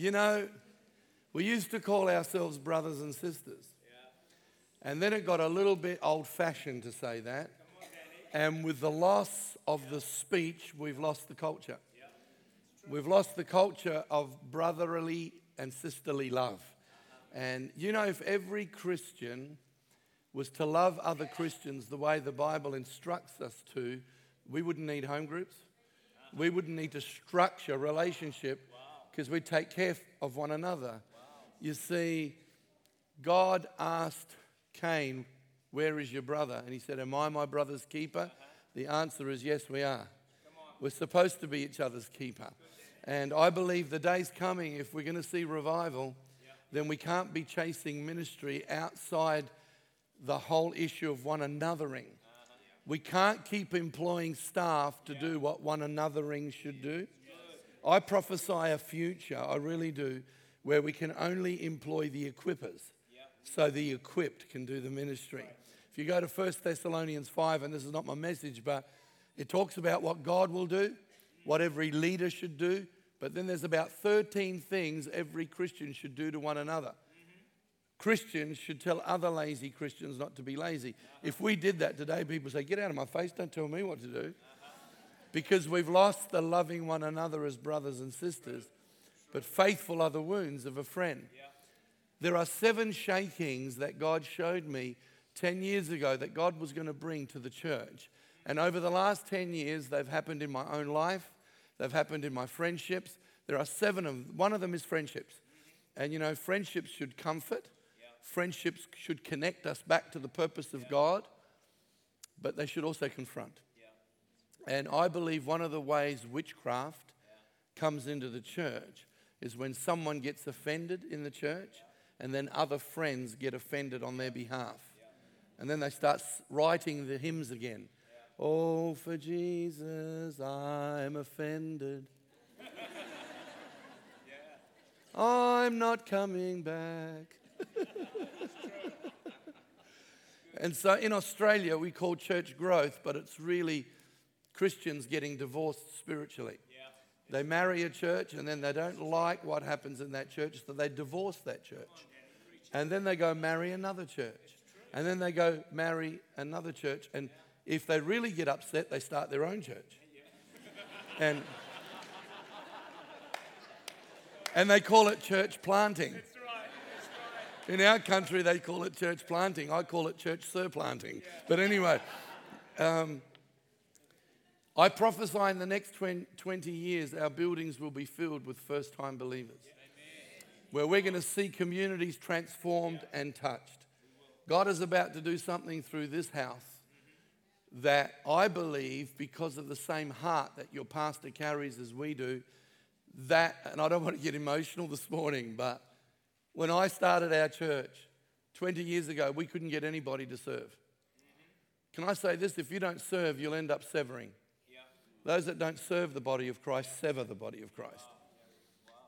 You know, we used to call ourselves brothers and sisters. And then it got a little bit old fashioned to say that. And with the loss of the speech, we've lost the culture. We've lost the culture of brotherly and sisterly love. And you know, if every Christian was to love other Christians the way the Bible instructs us to, we wouldn't need home groups. We wouldn't need to structure relationship because we take care of one another. You see, God asked Cain, Where is your brother? And he said, Am I my brother's keeper? The answer is yes, we are. We're supposed to be each other's keeper. And I believe the day's coming, if we're going to see revival, then we can't be chasing ministry outside the whole issue of one anothering. We can't keep employing staff to do what one anothering should do. I prophesy a future, I really do, where we can only employ the equippers so the equipped can do the ministry. If you go to 1 Thessalonians 5, and this is not my message, but it talks about what God will do, what every leader should do, but then there's about 13 things every Christian should do to one another. Mm-hmm. Christians should tell other lazy Christians not to be lazy. If we did that today, people say, Get out of my face, don't tell me what to do. Because we've lost the loving one another as brothers and sisters, but faithful are the wounds of a friend. There are seven shakings that God showed me 10 years ago that God was going to bring to the church. And over the last 10 years, they've happened in my own life, they've happened in my friendships. There are seven of them. One of them is friendships. And you know, friendships should comfort, friendships should connect us back to the purpose of God, but they should also confront. And I believe one of the ways witchcraft comes into the church is when someone gets offended in the church and then other friends get offended on their behalf. And then they start writing the hymns again. Oh, for Jesus, I'm offended. I'm not coming back. and so in Australia, we call church growth, but it's really Christians getting divorced spiritually. They marry a church and then they don't like what happens in that church, so they divorce that church. And then they go marry another church. And then they go marry another church. And if they really get upset, they start their own church. And, and they call it church planting. In our country, they call it church planting. I call it church surplanting. But anyway, um, I prophesy in the next 20 years, our buildings will be filled with first time believers, where we're going to see communities transformed and touched. God is about to do something through this house that I believe, because of the same heart that your pastor carries as we do, that, and I don't want to get emotional this morning, but when I started our church 20 years ago, we couldn't get anybody to serve. Can I say this? If you don't serve, you'll end up severing. Those that don't serve the body of Christ sever the body of Christ.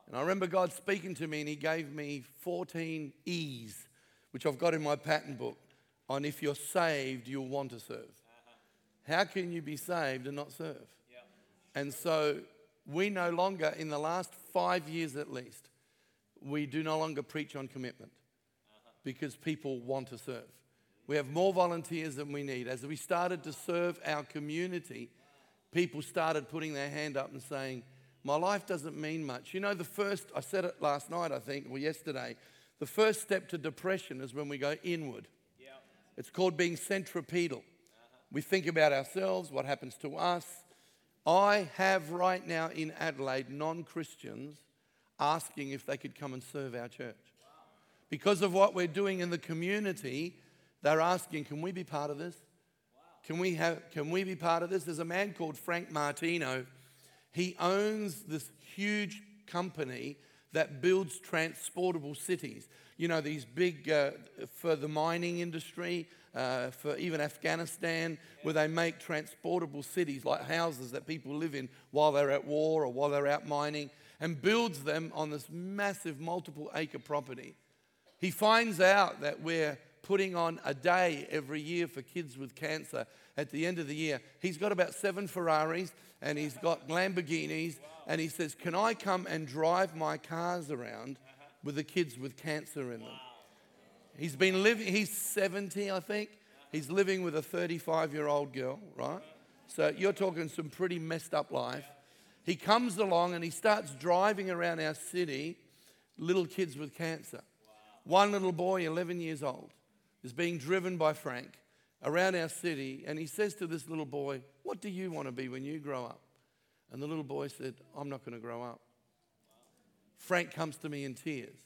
And I remember God speaking to me, and He gave me 14 E's, which I've got in my pattern book, on if you're saved, you'll want to serve. How can you be saved and not serve? And so we no longer, in the last five years at least, we do no longer preach on commitment uh-huh. because people want to serve. We have more volunteers than we need. As we started to serve our community, people started putting their hand up and saying, My life doesn't mean much. You know, the first, I said it last night, I think, or yesterday, the first step to depression is when we go inward. Yeah. It's called being centripetal. Uh-huh. We think about ourselves, what happens to us. I have right now in Adelaide non Christians asking if they could come and serve our church. Wow. Because of what we're doing in the community, they're asking, Can we be part of this? Can we, have, can we be part of this? There's a man called Frank Martino. He owns this huge company that builds transportable cities. You know, these big, uh, for the mining industry, uh, for even Afghanistan, where they make transportable cities like houses that people live in while they're at war or while they're out mining, and builds them on this massive multiple acre property. He finds out that we're putting on a day every year for kids with cancer at the end of the year. He's got about seven Ferraris and he's got Lamborghinis And he says, Can I come and drive my cars around with the kids with cancer in them? He's been living, he's 70, I think. He's living with a 35 year old girl, right? So you're talking some pretty messed up life. He comes along and he starts driving around our city, little kids with cancer. One little boy, 11 years old, is being driven by Frank around our city, and he says to this little boy, What do you want to be when you grow up? And the little boy said, I'm not going to grow up. Frank comes to me in tears.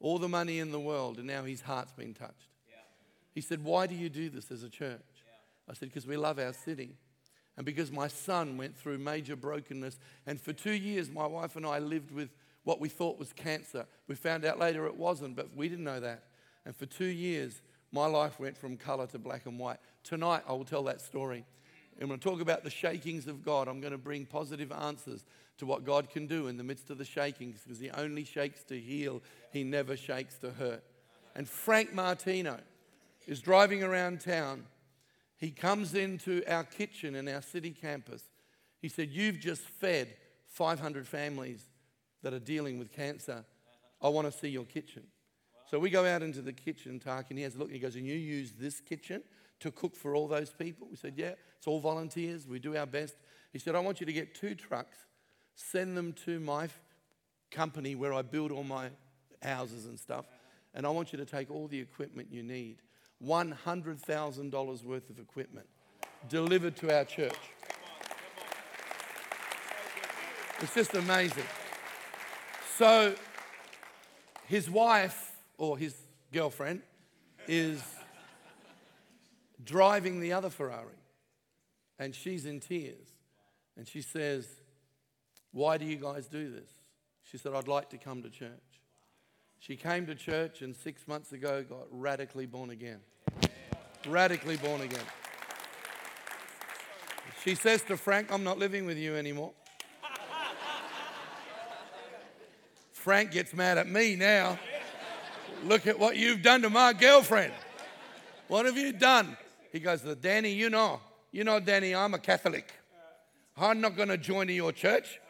All the money in the world, and now his heart's been touched. He said, Why do you do this as a church? I said, Because we love our city. And because my son went through major brokenness. And for two years, my wife and I lived with what we thought was cancer. We found out later it wasn't, but we didn't know that. And for two years, my life went from color to black and white. Tonight, I will tell that story. And when I talk about the shakings of God, I'm going to bring positive answers to what God can do in the midst of the shakings because He only shakes to heal, He never shakes to hurt. And Frank Martino is driving around town. He comes into our kitchen in our city campus. He said, You've just fed 500 families that are dealing with cancer. I want to see your kitchen. So we go out into the kitchen, Tark, and he has a look and he goes, And you use this kitchen to cook for all those people? We said, Yeah, it's all volunteers. We do our best. He said, I want you to get two trucks, send them to my company where I build all my houses and stuff, and I want you to take all the equipment you need $100,000 worth of equipment delivered to our church. It's just amazing. So, his wife or his girlfriend is driving the other Ferrari. And she's in tears. And she says, Why do you guys do this? She said, I'd like to come to church. She came to church and six months ago got radically born again. Radically born again. She says to Frank, I'm not living with you anymore. Frank gets mad at me now. Look at what you've done to my girlfriend. What have you done? He goes, Danny, you know, you know, Danny, I'm a Catholic. I'm not going to join your church.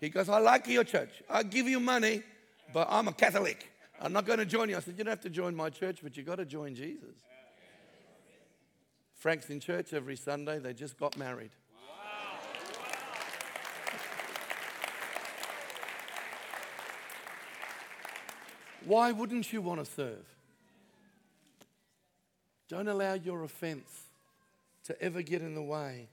He goes, I like your church. I'll give you money, but I'm a Catholic. I'm not going to join you. I said, You don't have to join my church, but you've got to join Jesus. Frank's in church every Sunday. They just got married. Why wouldn't you want to serve? Don't allow your offense to ever get in the way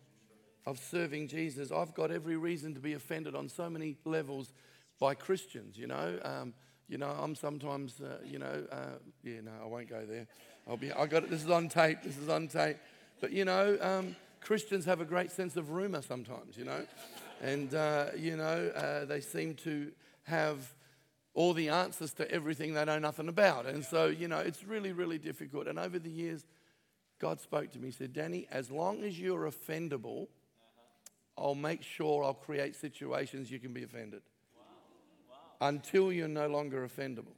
of serving Jesus. I've got every reason to be offended on so many levels by Christians, you know. Um, you know, I'm sometimes, uh, you know, uh, yeah, no, I won't go there. I'll be, I got it. This is on tape. This is on tape. But you know, um, Christians have a great sense of rumor sometimes, you know, and uh, you know, uh, they seem to have all the answers to everything they know nothing about. And so, you know, it's really, really difficult. And over the years, God spoke to me. He said, Danny, as long as you're offendable, I'll make sure I'll create situations you can be offended until you're no longer offendable.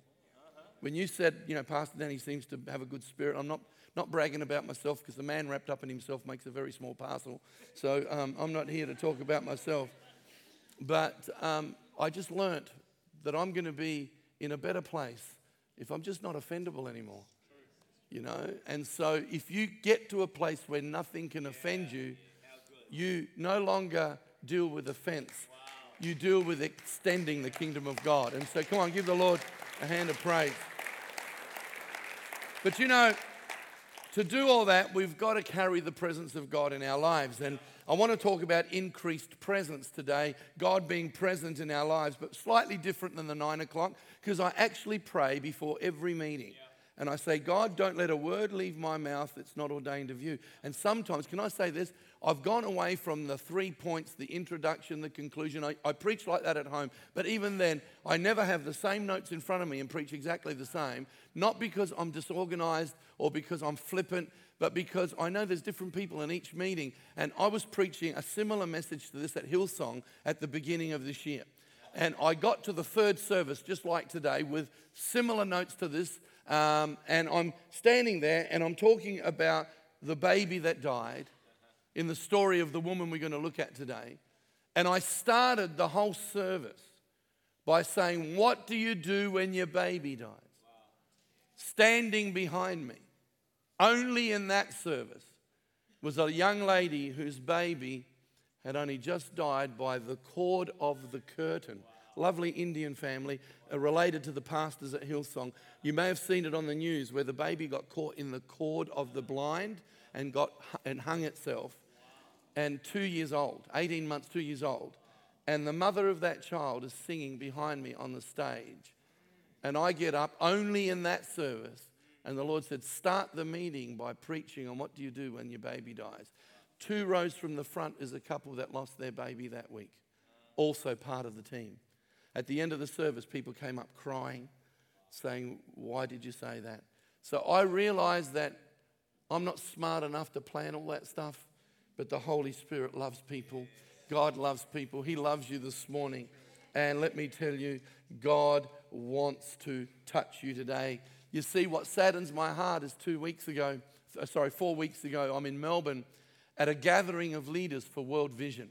When you said, you know, Pastor Danny seems to have a good spirit, I'm not, not bragging about myself because the man wrapped up in himself makes a very small parcel. So um, I'm not here to talk about myself. But um, I just learnt that I'm going to be in a better place if I'm just not offendable anymore. You know? And so if you get to a place where nothing can offend you, you no longer deal with offense. You deal with extending the kingdom of God. And so come on, give the Lord a hand of praise. But you know, to do all that, we've got to carry the presence of God in our lives. And I want to talk about increased presence today, God being present in our lives, but slightly different than the nine o'clock, because I actually pray before every meeting. And I say, God, don't let a word leave my mouth that's not ordained of you. And sometimes, can I say this? I've gone away from the three points the introduction, the conclusion. I, I, preach like that at home. But even then, I never have the same notes in front of me and preach exactly the same. Not because I'm disorganized or because I'm flippant, but because I know there's different people in each meeting. And I was preaching a similar message to this at Hillsong at the beginning of this year. And I got to the third service, just like today, with similar notes to this. Um, and I'm standing there and I'm talking about the baby that died in the story of the woman we're going to look at today. And I started the whole service by saying, What do you do when your baby dies? Standing behind me, only in that service, was a young lady whose baby had only just died by the cord of the curtain. Lovely Indian family, uh, related to the pastors at Hillsong. You may have seen it on the news where the baby got caught in the cord of the blind and got and hung itself. And two years old, 18 months, two years old. And the mother of that child is singing behind me on the stage. And I get up only in that service. And the Lord said, Start the meeting by preaching on what do you do when your baby dies. Two rows from the front is a couple that lost their baby that week, also part of the team. At the end of the service, people came up crying, saying, Why did you say that? So I realized that I'm not smart enough to plan all that stuff, but the Holy Spirit loves people. God loves people. He loves you this morning. And let me tell you, God wants to touch you today. You see, what saddens my heart is two weeks ago, sorry, four weeks ago, I'm in Melbourne at a gathering of leaders for World Vision.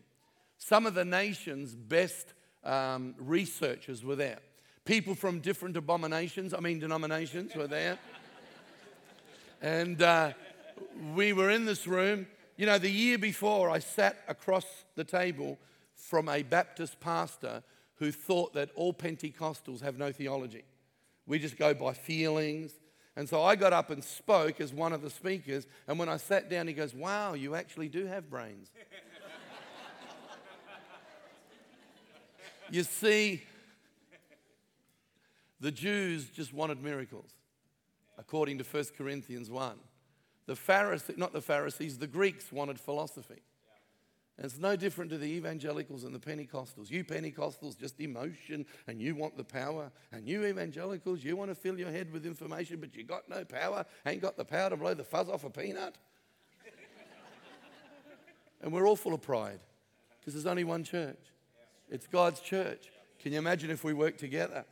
Some of the nation's best um, researchers were there. People from different abominations, I mean denominations, were there. and uh, we were in this room. You know, the year before, I sat across the table from a Baptist pastor who thought that all Pentecostals have no theology. We just go by feelings. And so I got up and spoke as one of the speakers. And when I sat down, he goes, Wow, you actually do have brains. you see, the Jews just wanted miracles, according to 1 Corinthians 1. The Pharisees, not the Pharisees, the Greeks wanted philosophy. And it's no different to the evangelicals and the Pentecostals. You Pentecostals, just emotion and you want the power. And you evangelicals, you want to fill your head with information, but you got no power, ain't got the power to blow the fuzz off a peanut. and we're all full of pride because there's only one church. It's God's church. Can you imagine if we work together?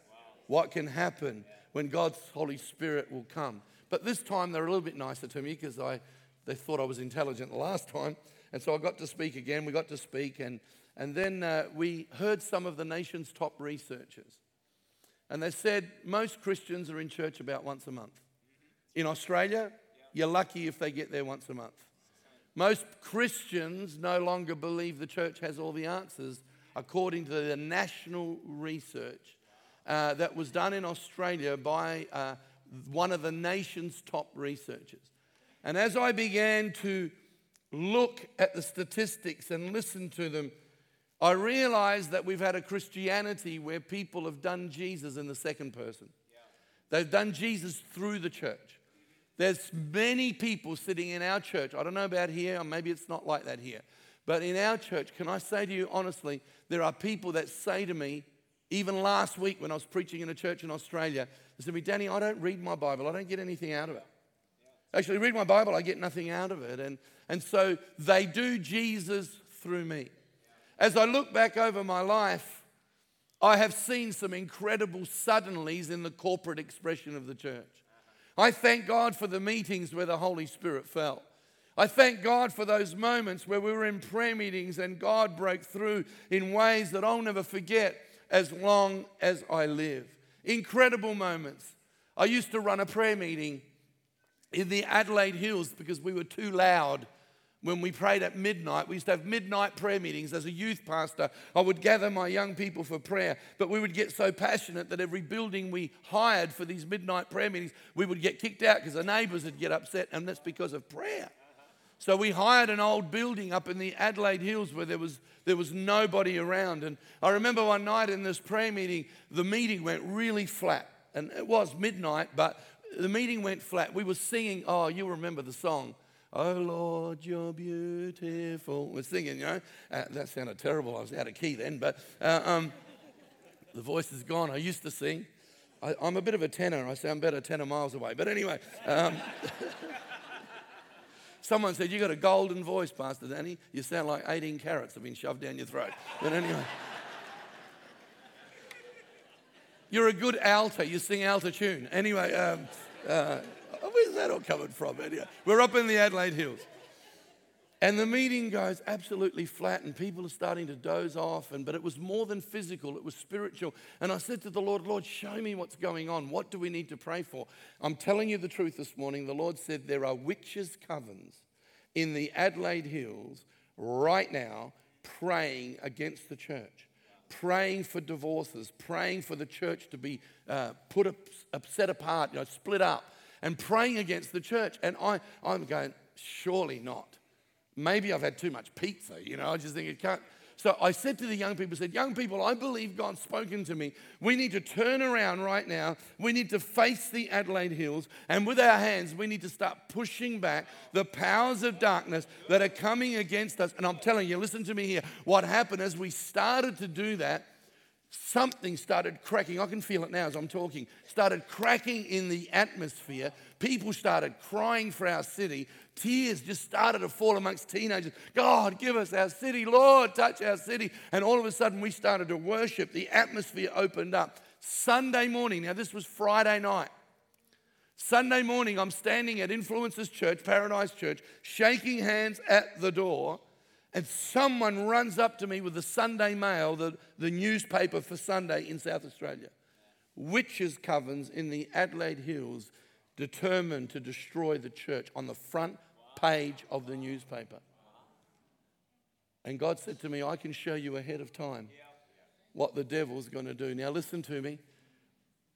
What can happen when God's Holy Spirit will come? But this time they're a little bit nicer to me because they thought I was intelligent the last time. And so I got to speak again. We got to speak, and, and then uh, we heard some of the nation's top researchers. And they said most Christians are in church about once a month. In Australia, you're lucky if they get there once a month. Most Christians no longer believe the church has all the answers, according to the national research uh, that was done in Australia by uh, one of the nation's top researchers. And as I began to look at the statistics and listen to them, I realize that we've had a Christianity where people have done Jesus in the second person. They've done Jesus through the church. There's many people sitting in our church. I don't know about here, maybe it's not like that here. But in our church, can I say to you honestly, there are people that say to me, even last week when I was preaching in a church in Australia, they said to me, Danny, I don't read my Bible. I don't get anything out of it. Actually, read my Bible, I get nothing out of it. And, and so they do Jesus through me. As I look back over my life, I have seen some incredible suddenlies in the corporate expression of the church. I thank God for the meetings where the Holy Spirit fell. I thank God for those moments where we were in prayer meetings and God broke through in ways that I'll never forget as long as I live. Incredible moments. I used to run a prayer meeting in the Adelaide Hills because we were too loud when we prayed at midnight. We used to have midnight prayer meetings. As a youth pastor, I would gather my young people for prayer, but we would get so passionate that every building we hired for these midnight prayer meetings, we would get kicked out because the neighbors would get upset, and that's because of prayer. So we hired an old building up in the Adelaide Hills where there was, there was nobody around. And I remember one night in this prayer meeting, the meeting went really flat. And it was midnight, but the meeting went flat. We were singing, oh, you remember the song. Oh Lord, you're beautiful. We're singing, you know. Uh, that sounded terrible. I was out of key then, but uh, um, the voice is gone. I used to sing. I, am a bit of a tenor. I sound better tenor miles away. But anyway, um, someone said, You got a golden voice, Pastor Danny. You sound like 18 carrots have been shoved down your throat. But anyway. You're a good alto. You sing alto tune. Anyway, um, uh, where's that all coming from? Anyway, we're up in the Adelaide Hills. And the meeting goes absolutely flat, and people are starting to doze off. And, but it was more than physical, it was spiritual. And I said to the Lord, Lord, show me what's going on. What do we need to pray for? I'm telling you the truth this morning. The Lord said there are witches' covens in the Adelaide Hills right now praying against the church, praying for divorces, praying for the church to be uh, put up, set apart, you know, split up, and praying against the church. And I, I'm going, surely not. Maybe I've had too much pizza, you know, I just think it can't. So I said to the young people, said, Young people, I believe God's spoken to me. We need to turn around right now. We need to face the Adelaide Hills. And with our hands, we need to start pushing back the powers of darkness that are coming against us. And I'm telling you, listen to me here. What happened as we started to do that, something started cracking. I can feel it now as I'm talking. Started cracking in the atmosphere. People started crying for our city. Tears just started to fall amongst teenagers. God, give us our city. Lord, touch our city. And all of a sudden, we started to worship. The atmosphere opened up. Sunday morning, now this was Friday night. Sunday morning, I'm standing at Influencers Church, Paradise Church, shaking hands at the door and someone runs up to me with the Sunday Mail, the, the newspaper for Sunday in South Australia. Witches' covens in the Adelaide Hills determined to destroy the church on the front page of the newspaper. And God said to me, I can show you ahead of time what the devil's going to do. Now, listen to me.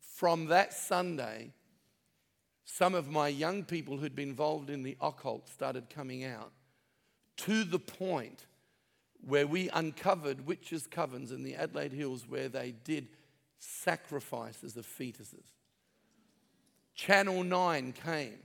From that Sunday, some of my young people who'd been involved in the occult started coming out to the point where we uncovered witches' covens in the Adelaide Hills where they did sacrifices of fetuses. Channel 9 came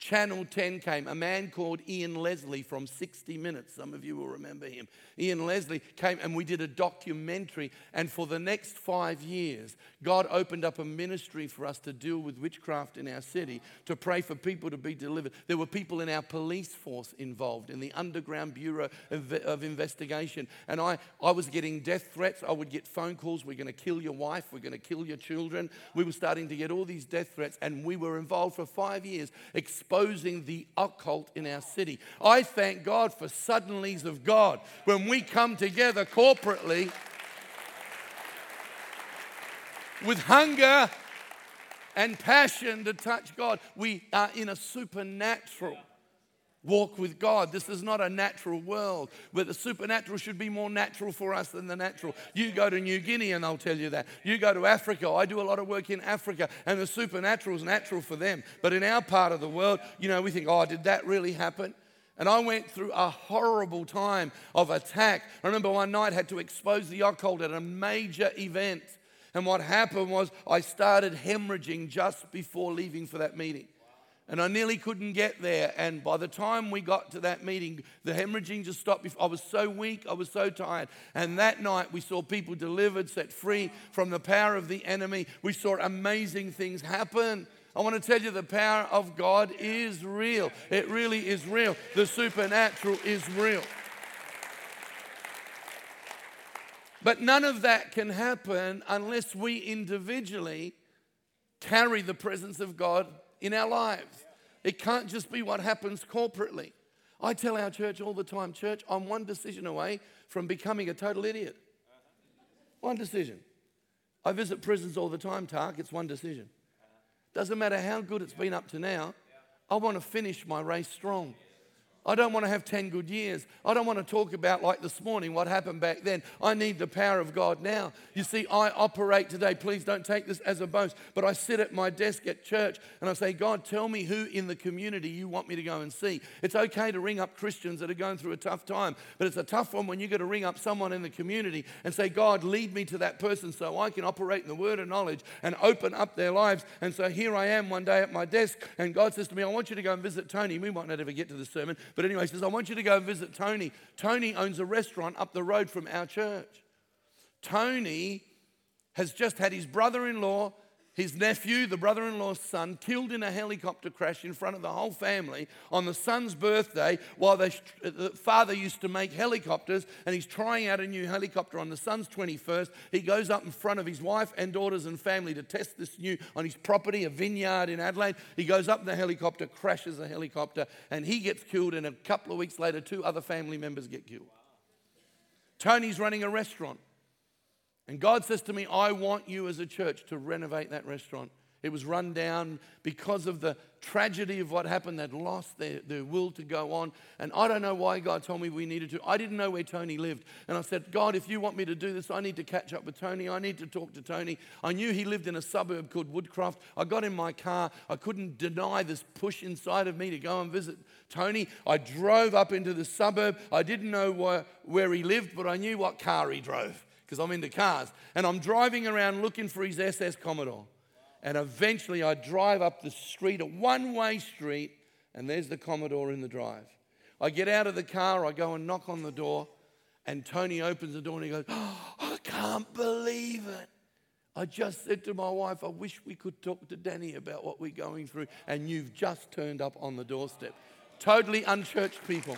Channel 10 came. A man called Ian Leslie from 60 Minutes. Some of you will remember him. Ian Leslie came and we did a documentary. And for the next five years, God opened up a ministry for us to deal with witchcraft in our city, to pray for people to be delivered. There were people in our police force involved, in the Underground Bureau of, of Investigation. And I, I was getting death threats. I would get phone calls we're going to kill your wife, we're going to kill your children. We were starting to get all these death threats. And we were involved for five years exposing the occult in our city. I thank God for suddenlies of God when we come together corporately with hunger and passion to touch God. We are in a supernatural walk with God. This is not a natural world where the supernatural should be more natural for us than the natural. You go to New Guinea and they'll tell you that. You go to Africa. I do a lot of work in Africa and the supernatural is natural for them. But in our part of the world, you know, we think, oh, did that really happen? And I went through a horrible time of attack. I remember one night I had to expose the occult at a major event. And what happened was I started hemorrhaging just before leaving for that meeting and I nearly couldn't get there. And by the time we got to that meeting, the hemorrhaging just stopped. I was so weak, I was so tired. And that night, we saw people delivered, set free from the power of the enemy. We saw amazing things happen. I want to tell you the power of God is real. It really is real. The supernatural is real. But none of that can happen unless we individually carry the presence of God in our lives. It can't just be what happens corporately. I tell our church all the time, church, I'm one decision away from becoming a total idiot. One decision. I visit prisons all the time, Tark. It's one decision. Doesn't matter how good it's been up to now, I want to finish my race strong. I don't want to have 10 good years. I don't want to talk about, like this morning, what happened back then. I need the power of God now. You see, I operate today. Please don't take this as a boast, but I sit at my desk at church and I say, God, tell me who in the community you want me to go and see. It's okay to ring up Christians that are going through a tough time, but it's a tough one when you got to ring up someone in the community and say, God, lead me to that person so I can operate in the word of knowledge and open up their lives. And so here I am one day at my desk, and God says to me, I want you to go and visit Tony. We might not ever get to the sermon, but anyway, he says, I want you to go visit Tony. Tony owns a restaurant up the road from our church. Tony has just had his brother in law his nephew, the brother in law's son, killed in a helicopter crash in front of the whole family on the son's birthday while they, uh, the father used to make helicopters and he's trying out a new helicopter on the son's 21st. He goes up in front of his wife and daughters and family to test this new on his property, a vineyard in Adelaide. He goes up in the helicopter, crashes the helicopter, and he gets killed. And a couple of weeks later, two other family members get killed. Tony's running a restaurant. And God says to me, I want you as a church to renovate that restaurant. It was run down because of the tragedy of what happened. They'd lost their, their will to go on. And I don't know why God told me we needed to. I didn't know where Tony lived. And I said, God, if you want me to do this, I need to catch up with Tony. I need to talk to Tony. I knew he lived in a suburb called Woodcroft. I got in my car. I couldn't deny this push inside of me to go and visit Tony. I drove up into the suburb. I didn't know where, where he lived, but I knew what car he drove because I'm into cars. And I'm driving around looking for his SS Commodore. And eventually I drive up the street, a one way street, and there's the Commodore in the drive. I get out of the car, I go and knock on the door, and Tony opens the door and he goes, oh, I can't believe it. I just said to my wife, I wish we could talk to Danny about what we're going through, and you've just turned up on the doorstep. Totally unchurched people.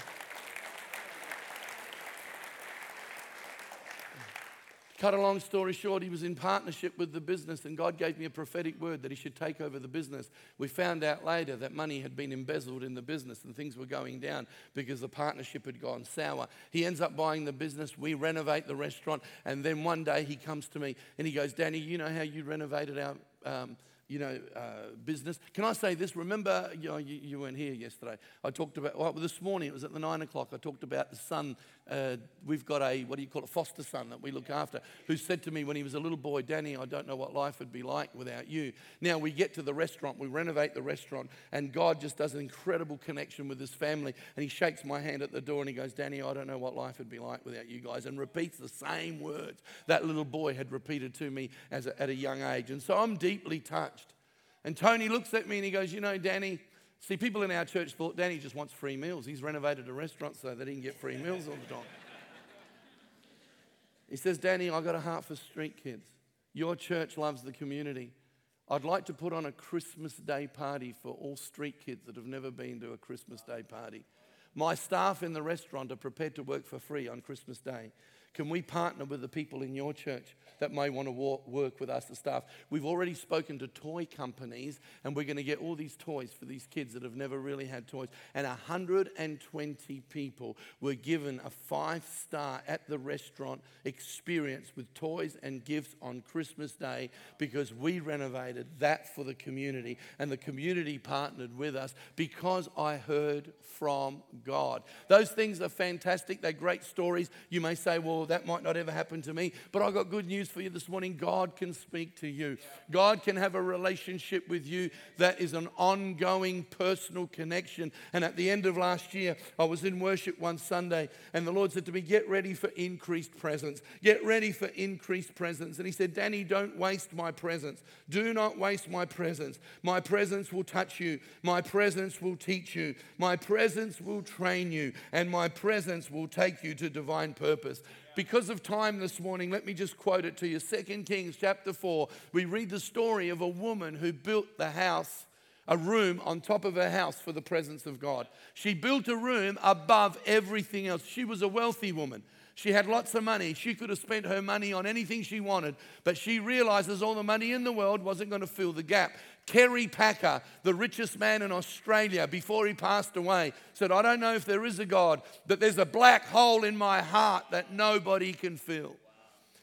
Cut a long story short, he was in partnership with the business, and God gave me a prophetic word that he should take over the business. We found out later that money had been embezzled in the business and things were going down because the partnership had gone sour. He ends up buying the business, we renovate the restaurant, and then one day he comes to me and he goes, Danny, you know how you renovated our. Um, you know, uh, business. Can I say this? Remember, you, know, you, you, weren't here yesterday. I talked about, well, this morning, it was at the nine o'clock, I talked about the son. Uh, we've got a, what do you call it, foster son that we look after, who said to me when he was a little boy, Danny, I don't know what life would be like without you. Now we get to the restaurant, we renovate the restaurant, and God just does an incredible connection with his family. And he shakes my hand at the door and he goes, Danny, I don't know what life would be like without you guys, and repeats the same words that little boy had repeated to me as a, at a young age. And so I'm deeply touched. And Tony looks at me and he goes, You know, Danny, see, people in our church thought Danny just wants free meals. He's renovated a restaurant so that he can get free meals all the time. He says, Danny, I've got a heart for street kids. Your church loves the community. I'd like to put on a Christmas Day party for all street kids that have never been to a Christmas Day party. My staff in the restaurant are prepared to work for free on Christmas Day. Can we partner with the people in your church that may want to work with us, the staff? We've already spoken to toy companies, and we're going to get all these toys for these kids that have never really had toys. And 120 people were given a five star at the restaurant experience with toys and gifts on Christmas Day because we renovated that for the community, and the community partnered with us because I heard from God. Those things are fantastic, they're great stories. You may say, well, Oh, that might not ever happen to me. But I've got good news for you this morning. God can speak to you. God can have a relationship with you that is an ongoing personal connection. And at the end of last year, I was in worship one Sunday, and the Lord said to me, Get ready for increased presence. Get ready for increased presence. And He said, Danny, don't waste my presence. Do not waste my presence. My presence will touch you. My presence will teach you. My presence will train you. And my presence will take you to divine purpose. Because of time this morning, let me just quote it to you. Second Kings chapter 4, we read the story of a woman who built the house, a room on top of her house for the presence of God. She built a room above everything else. She was a wealthy woman. She had lots of money. She could have spent her money on anything she wanted, but she realizes all the money in the world wasn't going to fill the gap. Kerry Packer, the richest man in Australia, before he passed away, said, I don't know if there is a God, but there's a black hole in my heart that nobody can fill.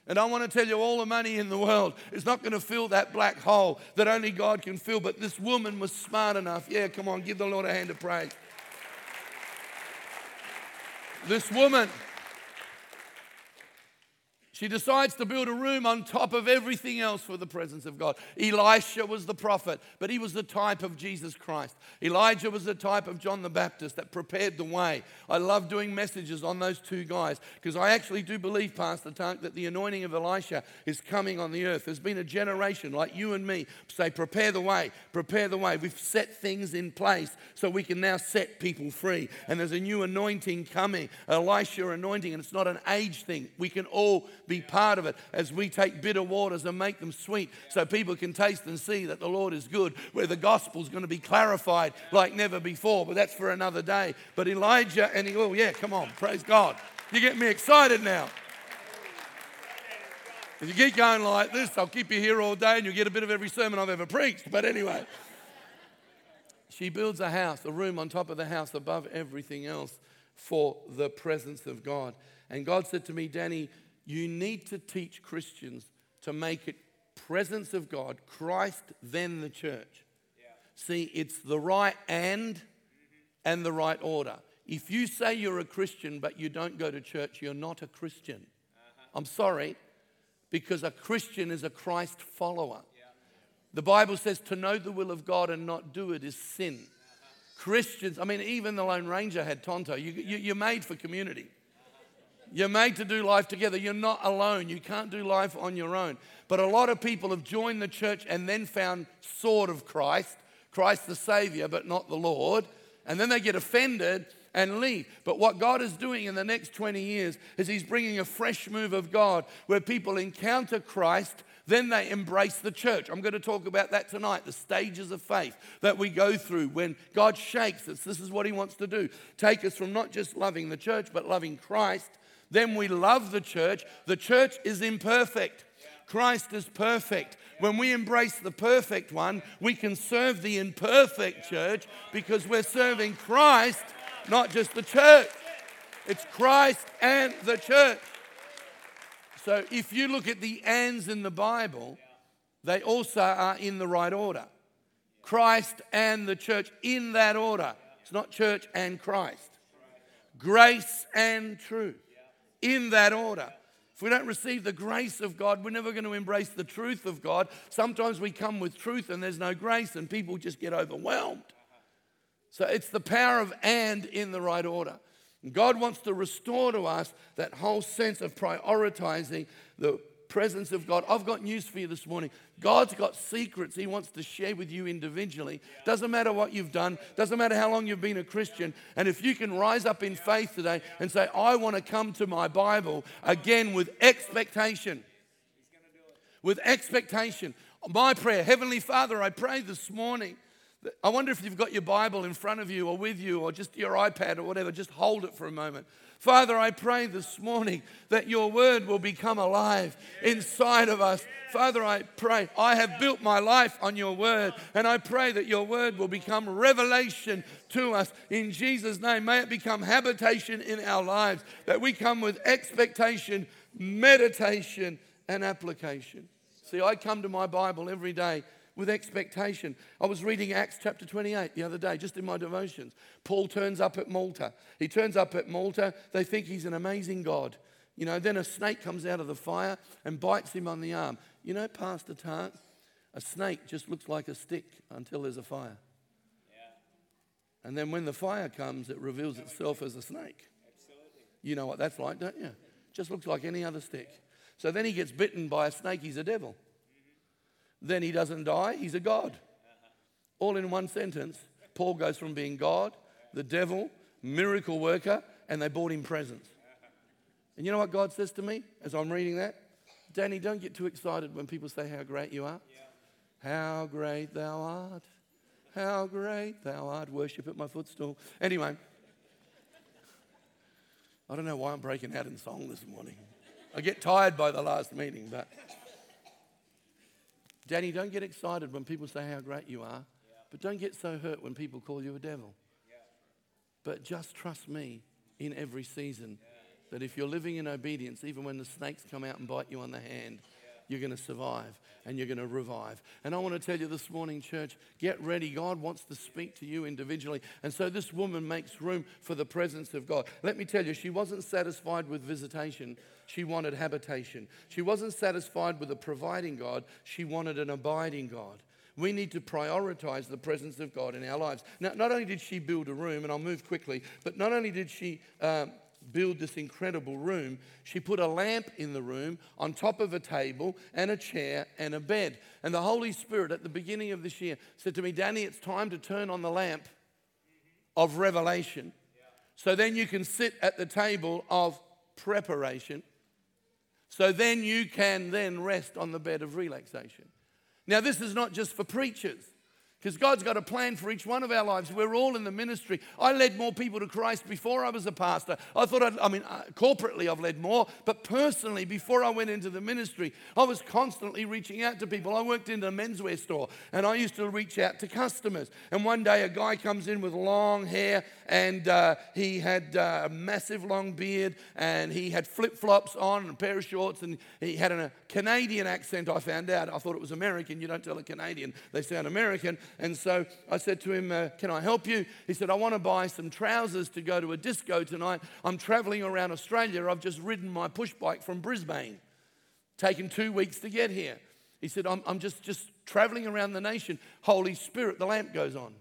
And I want to tell you, all the money in the world is not going to fill that black hole that only God can fill. But this woman was smart enough. Yeah, come on, give the Lord a hand of praise. This woman she decides to build a room on top of everything else for the presence of God. Elisha was the prophet, but he was the type of Jesus Christ. Elijah was the type of John the Baptist that prepared the way. I love doing messages on those two guys because I actually do believe, Pastor Tank, that the anointing of Elisha is coming on the earth. There's been a generation like you and me say, prepare the way, prepare the way. We've set things in place so we can now set people free. And there's a new anointing coming, Elisha anointing, and it's not an age thing. We can all be part of it as we take bitter waters and make them sweet so people can taste and see that the Lord is good, where the gospel's going to be clarified like never before. But that's for another day. But Elijah and he, oh, yeah, come on, praise God. You get me excited now. If you keep going like this, I'll keep you here all day and you'll get a bit of every sermon I've ever preached. But anyway, she builds a house, a room on top of the house above everything else for the presence of God. And God said to me, Danny, you need to teach Christians to make it presence of God, Christ, then the church. Yeah. See, it's the right and and the right order. If you say you're a Christian but you don't go to church, you're not a Christian. Uh-huh. I'm sorry, because a Christian is a Christ follower. Yeah. The Bible says to know the will of God and not do it is sin. Uh-huh. Christians, I mean, even the Lone Ranger had Tonto. You, you, you're made for community. You're made to do life together. You're not alone. You can't do life on your own. But a lot of people have joined the church and then found sort of Christ, Christ the Savior, but not the Lord. And then they get offended and leave. But what God is doing in the next 20 years is He's bringing a fresh move of God where people encounter Christ, then they embrace the church. I'm going to talk about that tonight the stages of faith that we go through when God shakes us. This is what He wants to do take us from not just loving the church, but loving Christ then we love the church. The church is imperfect. Christ is perfect. When we embrace the perfect one, we can serve the imperfect church because we're serving Christ, not just the church. It's Christ and the church. So if you look at the ands in the Bible, they also are in the right order. Christ and the church in that order. It's not church and Christ. Grace and truth in that order. If we don't receive the grace of God, we're never going to embrace the truth of God. Sometimes we come with truth and there's no grace, and people just get overwhelmed. So it's the power of and in the right order. God wants to restore to us that whole sense of prioritizing the presence of God. I've got news for you this morning. God's got secrets He wants to share with you individually. Doesn't matter what you've done, doesn't matter how long you've been a Christian. And if you can rise up in faith today and say, I want to come to my Bible again with expectation. With expectation. My prayer, Heavenly Father, I pray this morning. I wonder if you've got your Bible in front of you or with you or just your iPad or whatever, just hold it for a moment. Father, I pray this morning that your word will become alive inside of us. Father, I pray, I have built my life on your word, and I pray that your word will become revelation to us in Jesus' name. May it become habitation in our lives, that we come with expectation, meditation, and application. See, I come to my Bible every day with expectation. I was reading Acts chapter 28 the other day, just in my devotions. Paul turns up at Malta. He turns up at Malta. They think he's an amazing God. You know, then a snake comes out of the fire and bites him on the arm. You know, Pastor Tark, a snake just looks like a stick until there's a fire. Yeah. And then when the fire comes, it reveals itself as a snake. Absolutely. You know what that's like, don't you? Just looks like any other stick. So then he gets bitten by a snake, he's a devil then he doesn't die, he's a God. All in one sentence, Paul goes from being God, the devil, miracle worker, and they bought him presents. And you know what God says to me as I'm reading that? Danny, don't get too excited when people say how great you are. How great thou art. How great thou art. Worship at my footstool. Anyway, I don't know why I'm breaking out in song this morning. I get tired by the last meeting, but. Danny, don't get excited when people say how great you are, but don't get so hurt when people call you a devil. But just trust me in every season that if you're living in obedience, even when the snakes come out and bite you on the hand, you're going to survive and you're going to revive. And I want to tell you this morning, church, get ready. God wants to speak to you individually. And so this woman makes room for the presence of God. Let me tell you, she wasn't satisfied with visitation, she wanted habitation. She wasn't satisfied with a providing God, she wanted an abiding God. We need to prioritize the presence of God in our lives. Now, not only did she build a room, and I'll move quickly, but not only did she um, build this incredible room, she put a lamp in the room on top of a table and a chair and a bed. And the Holy Spirit at the beginning of this year said to me, Danny, it's time to turn on the lamp of revelation. So then you can sit at the table of preparation. So then you can then rest on the bed of relaxation. Now, this is not just for preachers. Because God's got a plan for each one of our lives. We're all in the ministry. I led more people to Christ before I was a pastor. I thought, I'd, I mean, uh, corporately I've led more, but personally, before I went into the ministry, I was constantly reaching out to people. I worked in a menswear store and I used to reach out to customers. And one day a guy comes in with long hair and uh, he had uh, a massive long beard and he had flip flops on and a pair of shorts and he had a Canadian accent, I found out. I thought it was American. You don't tell a Canadian, they sound American. And so I said to him, uh, Can I help you? He said, I want to buy some trousers to go to a disco tonight. I'm traveling around Australia. I've just ridden my push bike from Brisbane, taken two weeks to get here. He said, I'm, I'm just, just traveling around the nation. Holy Spirit, the lamp goes on.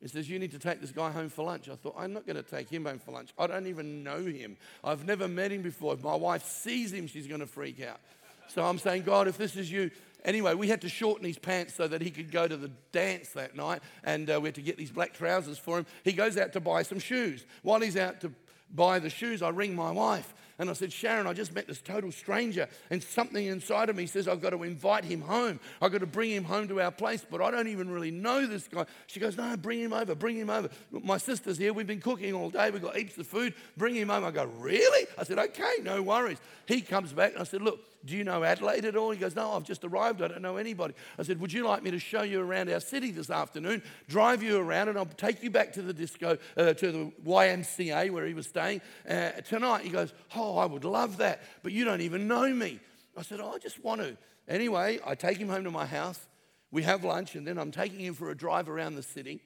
He says, You need to take this guy home for lunch. I thought, I'm not going to take him home for lunch. I don't even know him. I've never met him before. If my wife sees him, she's going to freak out. So I'm saying, God, if this is you, Anyway, we had to shorten his pants so that he could go to the dance that night, and uh, we had to get these black trousers for him. He goes out to buy some shoes. While he's out to buy the shoes, I ring my wife. And I said, Sharon, I just met this total stranger, and something inside of me says I've got to invite him home. I've got to bring him home to our place, but I don't even really know this guy. She goes, No, bring him over, bring him over. My sister's here. We've been cooking all day. We've got heaps of food. Bring him home. I go, Really? I said, Okay, no worries. He comes back, and I said, Look, do you know Adelaide at all? He goes, No, I've just arrived. I don't know anybody. I said, Would you like me to show you around our city this afternoon, drive you around, and I'll take you back to the disco, uh, to the YMCA where he was staying uh, tonight? He goes, Oh, I would love that, but you don't even know me. I said, oh, I just want to. Anyway, I take him home to my house. We have lunch, and then I'm taking him for a drive around the city.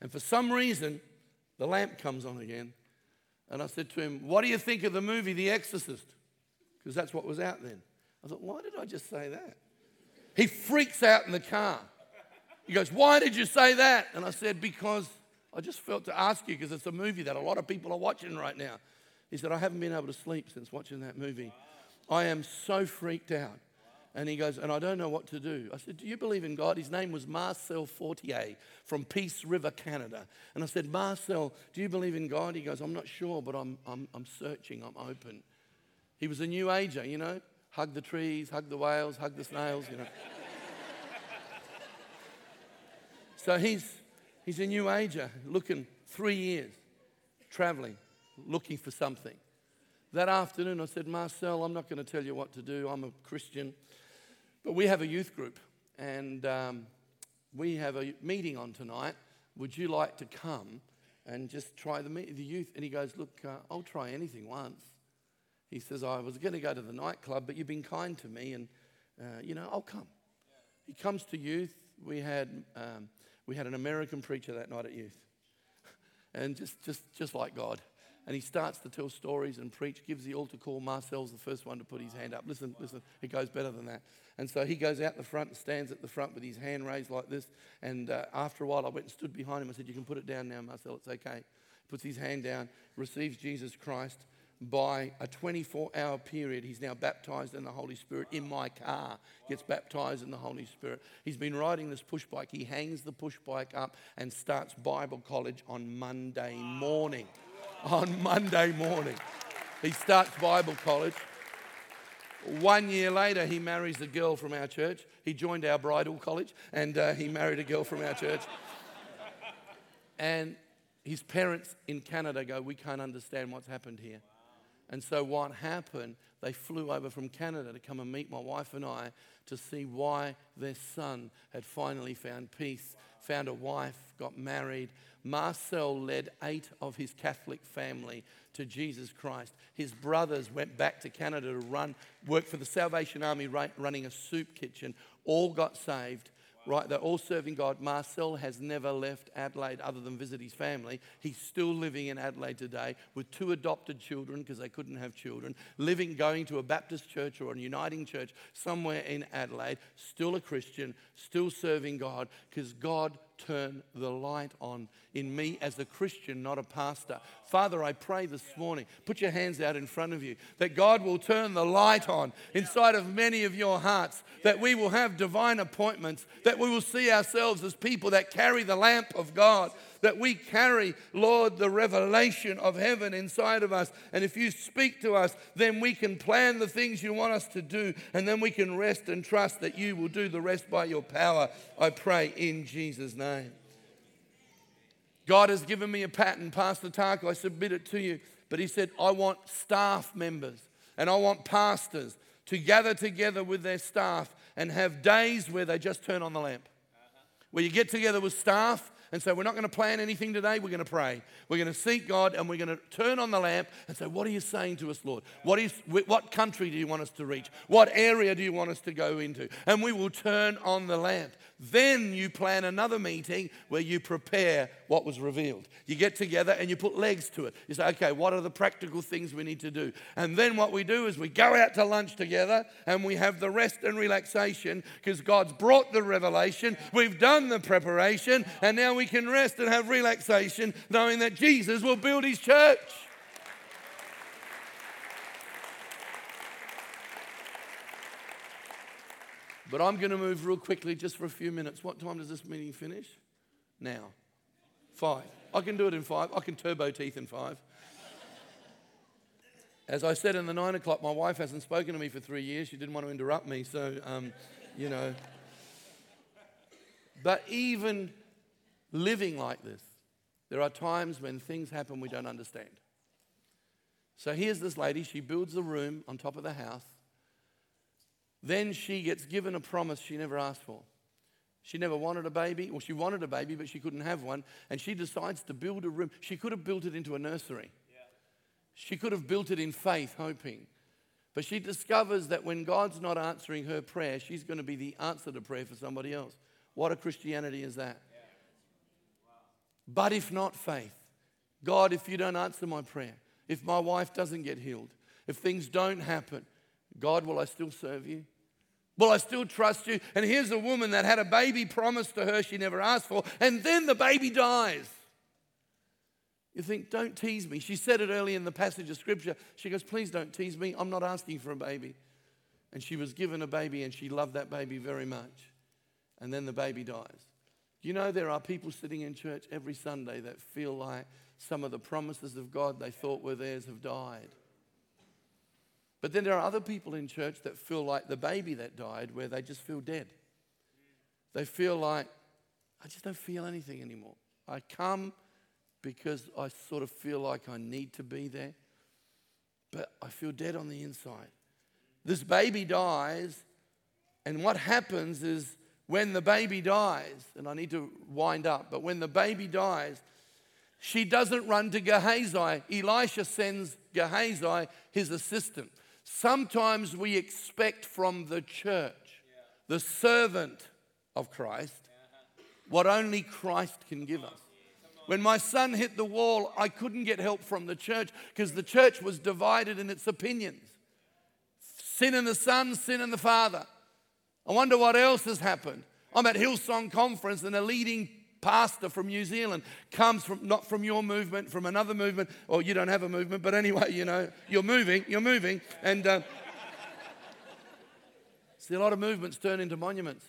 And for some reason, the lamp comes on again. And I said to him, What do you think of the movie The Exorcist? Because that's what was out then. I thought, why did I just say that? He freaks out in the car. He goes, Why did you say that? And I said, Because I just felt to ask you because it's a movie that a lot of people are watching right now. He said, I haven't been able to sleep since watching that movie. I am so freaked out. And he goes, and I don't know what to do. I said, Do you believe in God? His name was Marcel Fortier from Peace River, Canada. And I said, Marcel, do you believe in God? He goes, I'm not sure, but I'm, I'm, I'm searching, I'm open. He was a new ager, you know, hug the trees, hug the whales, hug the snails, you know. so he's, he's a new ager, looking three years, traveling, looking for something. That afternoon, I said, Marcel, I'm not going to tell you what to do. I'm a Christian. But we have a youth group, and um, we have a meeting on tonight. Would you like to come and just try the, the youth? And he goes, Look, uh, I'll try anything once. He says, I was going to go to the nightclub, but you've been kind to me, and, uh, you know, I'll come. He comes to youth. We had, um, we had an American preacher that night at youth. and just, just, just like God. And he starts to tell stories and preach, gives the altar call. Marcel's the first one to put his hand up. Listen, listen, it goes better than that. And so he goes out the front and stands at the front with his hand raised like this. And uh, after a while, I went and stood behind him. I said, You can put it down now, Marcel, it's okay. Puts his hand down, receives Jesus Christ, by a 24 hour period. He's now baptized in the Holy Spirit in my car, gets baptized in the Holy Spirit. He's been riding this push bike. He hangs the push bike up and starts Bible college on Monday morning. On Monday morning. He starts Bible college. One year later, he marries a girl from our church. He joined our bridal college and uh, he married a girl from our church. And his parents in Canada go, We can't understand what's happened here. And so, what happened, they flew over from Canada to come and meet my wife and I to see why their son had finally found peace, found a wife, got married. Marcel led eight of his Catholic family to Jesus Christ. His brothers went back to Canada to run, work for the Salvation Army, running a soup kitchen. All got saved right? They're all serving God. Marcel has never left Adelaide other than visit his family. He's still living in Adelaide today with two adopted children because they couldn't have children, living, going to a Baptist church or a uniting church somewhere in Adelaide, still a Christian, still serving God because God turned the light on in me as a Christian, not a pastor. Father, I pray this morning, put your hands out in front of you, that God will turn the light on inside of many of your hearts, that we will have divine appointments, that we will see ourselves as people that carry the lamp of God, that we carry, Lord, the revelation of heaven inside of us. And if you speak to us, then we can plan the things you want us to do, and then we can rest and trust that you will do the rest by your power. I pray in Jesus' name. God has given me a pattern, Pastor Tak. I submit it to you. But he said, I want staff members and I want pastors to gather together with their staff and have days where they just turn on the lamp. Uh-huh. Where you get together with staff and say, We're not going to plan anything today, we're going to pray. We're going to seek God and we're going to turn on the lamp and say, What are you saying to us, Lord? What, is, what country do you want us to reach? What area do you want us to go into? And we will turn on the lamp. Then you plan another meeting where you prepare what was revealed. You get together and you put legs to it. You say, okay, what are the practical things we need to do? And then what we do is we go out to lunch together and we have the rest and relaxation because God's brought the revelation. We've done the preparation and now we can rest and have relaxation knowing that Jesus will build his church. But I'm going to move real quickly just for a few minutes. What time does this meeting finish? Now. Five. I can do it in five. I can turbo teeth in five. As I said in the nine o'clock, my wife hasn't spoken to me for three years. She didn't want to interrupt me, so, um, you know. But even living like this, there are times when things happen we don't understand. So here's this lady, she builds a room on top of the house. Then she gets given a promise she never asked for. She never wanted a baby. Well, she wanted a baby, but she couldn't have one. And she decides to build a room. She could have built it into a nursery. Yeah. She could have built it in faith, hoping. But she discovers that when God's not answering her prayer, she's going to be the answer to prayer for somebody else. What a Christianity is that? Yeah. Wow. But if not faith, God, if you don't answer my prayer, if my wife doesn't get healed, if things don't happen, God, will I still serve you? Will I still trust you? And here's a woman that had a baby promised to her she never asked for, and then the baby dies. You think, don't tease me. She said it early in the passage of scripture. She goes, please don't tease me. I'm not asking for a baby. And she was given a baby, and she loved that baby very much. And then the baby dies. You know, there are people sitting in church every Sunday that feel like some of the promises of God they thought were theirs have died. But then there are other people in church that feel like the baby that died, where they just feel dead. They feel like, I just don't feel anything anymore. I come because I sort of feel like I need to be there, but I feel dead on the inside. This baby dies, and what happens is when the baby dies, and I need to wind up, but when the baby dies, she doesn't run to Gehazi. Elisha sends Gehazi, his assistant. Sometimes we expect from the church, the servant of Christ, what only Christ can give us. When my son hit the wall, I couldn't get help from the church because the church was divided in its opinions sin in the Son, sin in the Father. I wonder what else has happened. I'm at Hillsong Conference and a leading pastor from New Zealand comes from not from your movement, from another movement, or you don't have a movement, but anyway, you know, you're moving, you're moving. And uh, see, a lot of movements turn into monuments.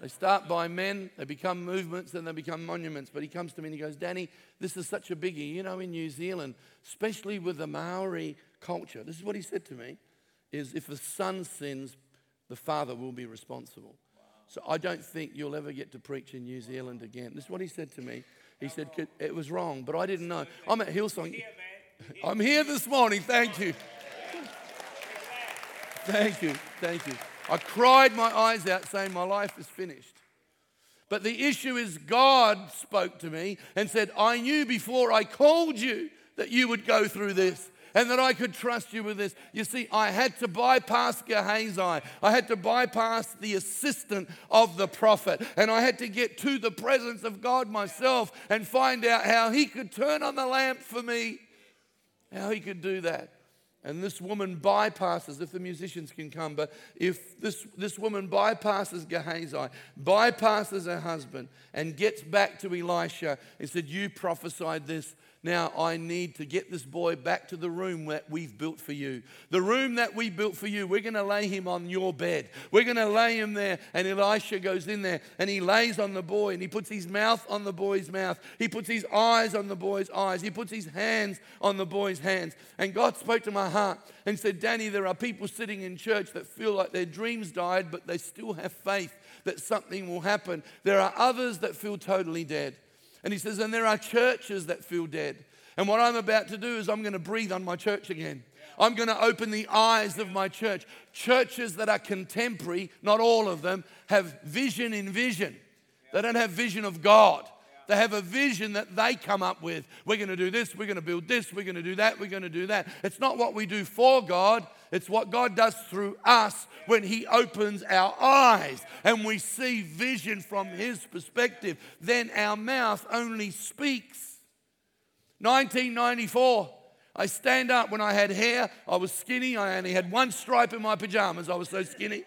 They start by men, they become movements, then they become monuments. But he comes to me and he goes, Danny, this is such a biggie. You know, in New Zealand, especially with the Maori culture, this is what he said to me, is if the son sins, the father will be responsible. So I don't think you'll ever get to preach in New Zealand again. This is what he said to me. He said, It was wrong, but I didn't know. I'm at Hillsong. I'm here this morning. Thank you. Thank you. Thank you. I cried my eyes out saying, My life is finished. But the issue is, God spoke to me and said, I knew before I called you that you would go through this and that I could trust you with this. You see, I had to bypass Gehazi. I had to bypass the assistant of the prophet. And I had to get to the presence of God myself and find out how he could turn on the lamp for me, how he could do that. And this woman bypasses, if the musicians can come, but if this, this woman bypasses Gehazi, bypasses her husband, and gets back to Elisha and said, You prophesied this, now I need to get this boy back to the room that we've built for you. The room that we built for you, we're going to lay him on your bed. We're going to lay him there. And Elisha goes in there and he lays on the boy and he puts his mouth on the boy's mouth. He puts his eyes on the boy's eyes. He puts his hands on the boy's hands. And God spoke to my heart and said, Danny, there are people sitting in church that feel like their dreams died, but they still have faith that something will happen. There are others that feel totally dead. And he says, and there are churches that feel dead. And what I'm about to do is I'm going to breathe on my church again. I'm going to open the eyes of my church. Churches that are contemporary, not all of them, have vision in vision. They don't have vision of God. They have a vision that they come up with. We're going to do this, we're going to build this, we're going to do that, we're going to do that. It's not what we do for God, it's what God does through us when He opens our eyes and we see vision from His perspective. Then our mouth only speaks. 1994. I stand up when I had hair. I was skinny. I only had one stripe in my pajamas. I was so skinny.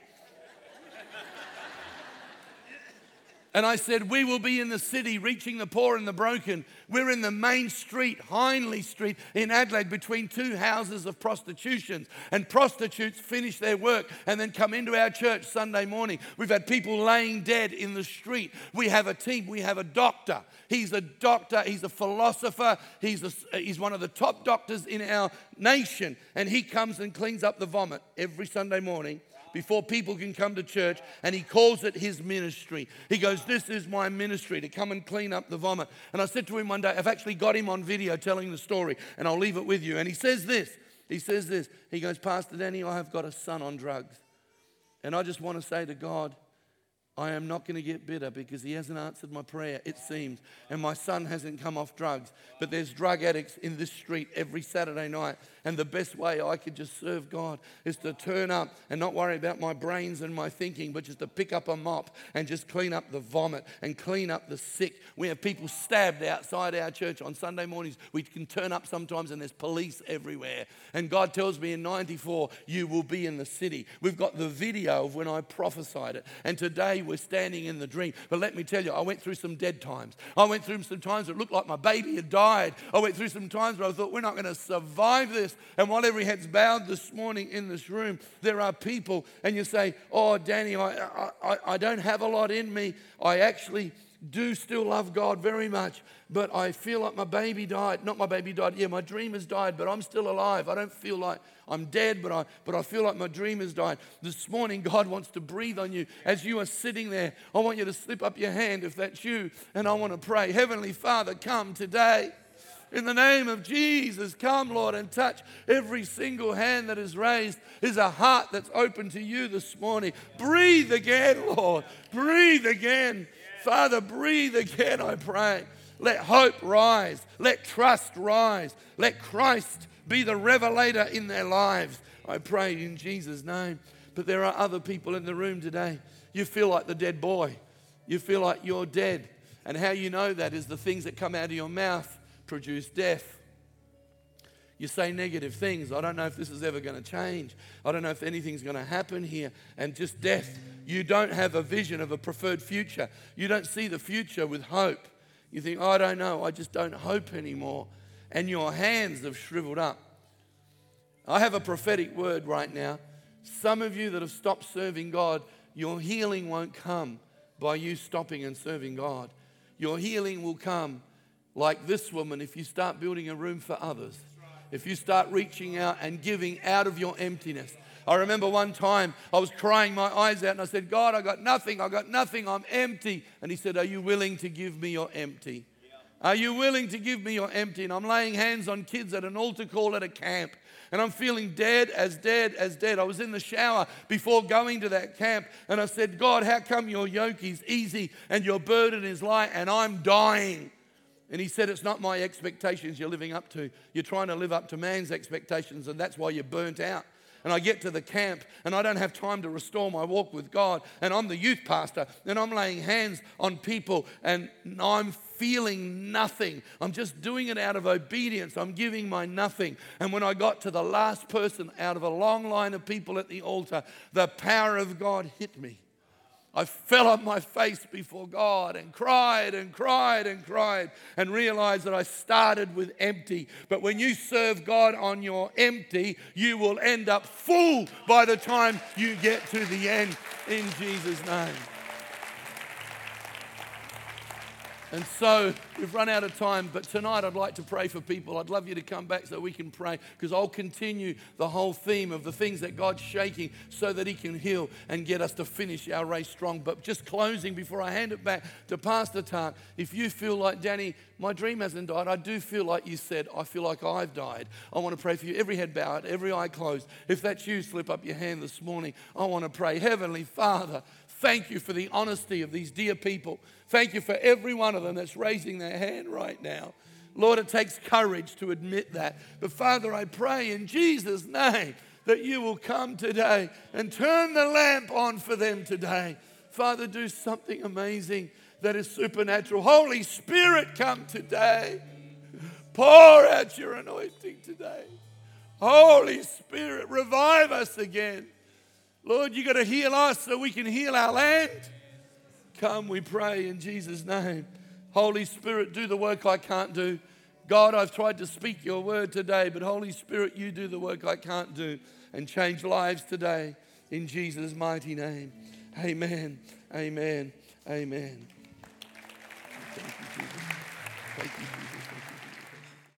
And I said, We will be in the city reaching the poor and the broken. We're in the main street, Hindley Street in Adelaide, between two houses of prostitutions. And prostitutes finish their work and then come into our church Sunday morning. We've had people laying dead in the street. We have a team, we have a doctor. He's a doctor, he's a philosopher, he's, a, he's one of the top doctors in our nation. And he comes and cleans up the vomit every Sunday morning before people can come to church, and he calls it his ministry. He goes, This is my ministry to come and clean up the vomit. And I said to him one day, I've actually got him on video telling the story, and I'll leave it with you. And he says this He says this. He goes, Pastor Danny, I have got a son on drugs. And I just want to say to God, I am not going to get bitter because he hasn't answered my prayer, it seems. And my son hasn't come off drugs. But there's drug addicts in this street every Saturday night. And the best way I could just serve God is to turn up and not worry about my brains and my thinking, but just to pick up a mop and just clean up the vomit and clean up the sick. We have people stabbed outside our church on Sunday mornings. We can turn up sometimes and there's police everywhere. And God tells me in 94, you will be in the city. We've got the video of when I prophesied it. And today we're standing in the dream. But let me tell you, I went through some dead times. I went through some times that looked like my baby had died. I went through some times where I thought, we're not going to survive this. And while every head's bowed this morning in this room, there are people, and you say, Oh, Danny, I, I, I don't have a lot in me. I actually do still love God very much, but I feel like my baby died. Not my baby died, yeah, my dream has died, but I'm still alive. I don't feel like I'm dead, but I, but I feel like my dream has died. This morning, God wants to breathe on you. As you are sitting there, I want you to slip up your hand if that's you, and I want to pray. Heavenly Father, come today. In the name of Jesus, come, Lord, and touch every single hand that is raised. Is a heart that's open to you this morning. Breathe again, Lord. Breathe again. Father, breathe again, I pray. Let hope rise. Let trust rise. Let Christ be the revelator in their lives. I pray in Jesus' name. But there are other people in the room today. You feel like the dead boy. You feel like you're dead. And how you know that is the things that come out of your mouth produce death. You say negative things. I don't know if this is ever going to change. I don't know if anything's going to happen here. And just death. You don't have a vision of a preferred future. You don't see the future with hope. You think, I don't know. I just don't hope anymore. And your hands have shriveled up. I have a prophetic word right now. Some of you that have stopped serving God, your healing won't come by you stopping and serving God. Your healing will come like this woman, if you start building a room for others, if you start reaching out and giving out of your emptiness. I remember one time I was crying my eyes out and I said, God, I got nothing, I got nothing, I'm empty. And He said, Are you willing to give me your empty? Are you willing to give me your empty? And I'm laying hands on kids at an altar call at a camp. And I'm feeling dead as dead as dead. I was in the shower before going to that camp and I said, God, how come your yoke is easy and your burden is light and I'm dying? And he said, It's not my expectations you're living up to. You're trying to live up to man's expectations, and that's why you're burnt out. and I get to the camp and I don't have time to restore my walk with God, and I'm the youth pastor and I'm laying hands on people and I'm feeling nothing. I'm just doing it out of obedience. I'm giving my nothing. And when I got to the last person out of a long line of people at the altar, the power of God hit me. I fell on my face before God and cried and cried and cried and realized that I started with empty. But when you serve God on your empty, you will end up full by the time you get to the end in Jesus' name. And so we've run out of time, but tonight I'd like to pray for people. I'd love you to come back so we can pray because I'll continue the whole theme of the things that God's shaking so that He can heal and get us to finish our race strong. But just closing before I hand it back to Pastor Tak, if you feel like, Danny, my dream hasn't died, I do feel like you said, I feel like I've died. I want to pray for you. Every head bowed, every eye closed. If that's you, slip up your hand this morning. I want to pray. Heavenly Father, Thank you for the honesty of these dear people. Thank you for every one of them that's raising their hand right now. Lord, it takes courage to admit that. But Father, I pray in Jesus' name that you will come today and turn the lamp on for them today. Father, do something amazing that is supernatural. Holy Spirit, come today. Pour out your anointing today. Holy Spirit, revive us again. Lord, you got to heal us so we can heal our land. Come, we pray in Jesus' name. Holy Spirit, do the work I can't do. God, I've tried to speak your word today, but Holy Spirit, you do the work I can't do and change lives today in Jesus' mighty name. Amen. Amen. Amen. Thank you, Jesus. Thank you, Jesus.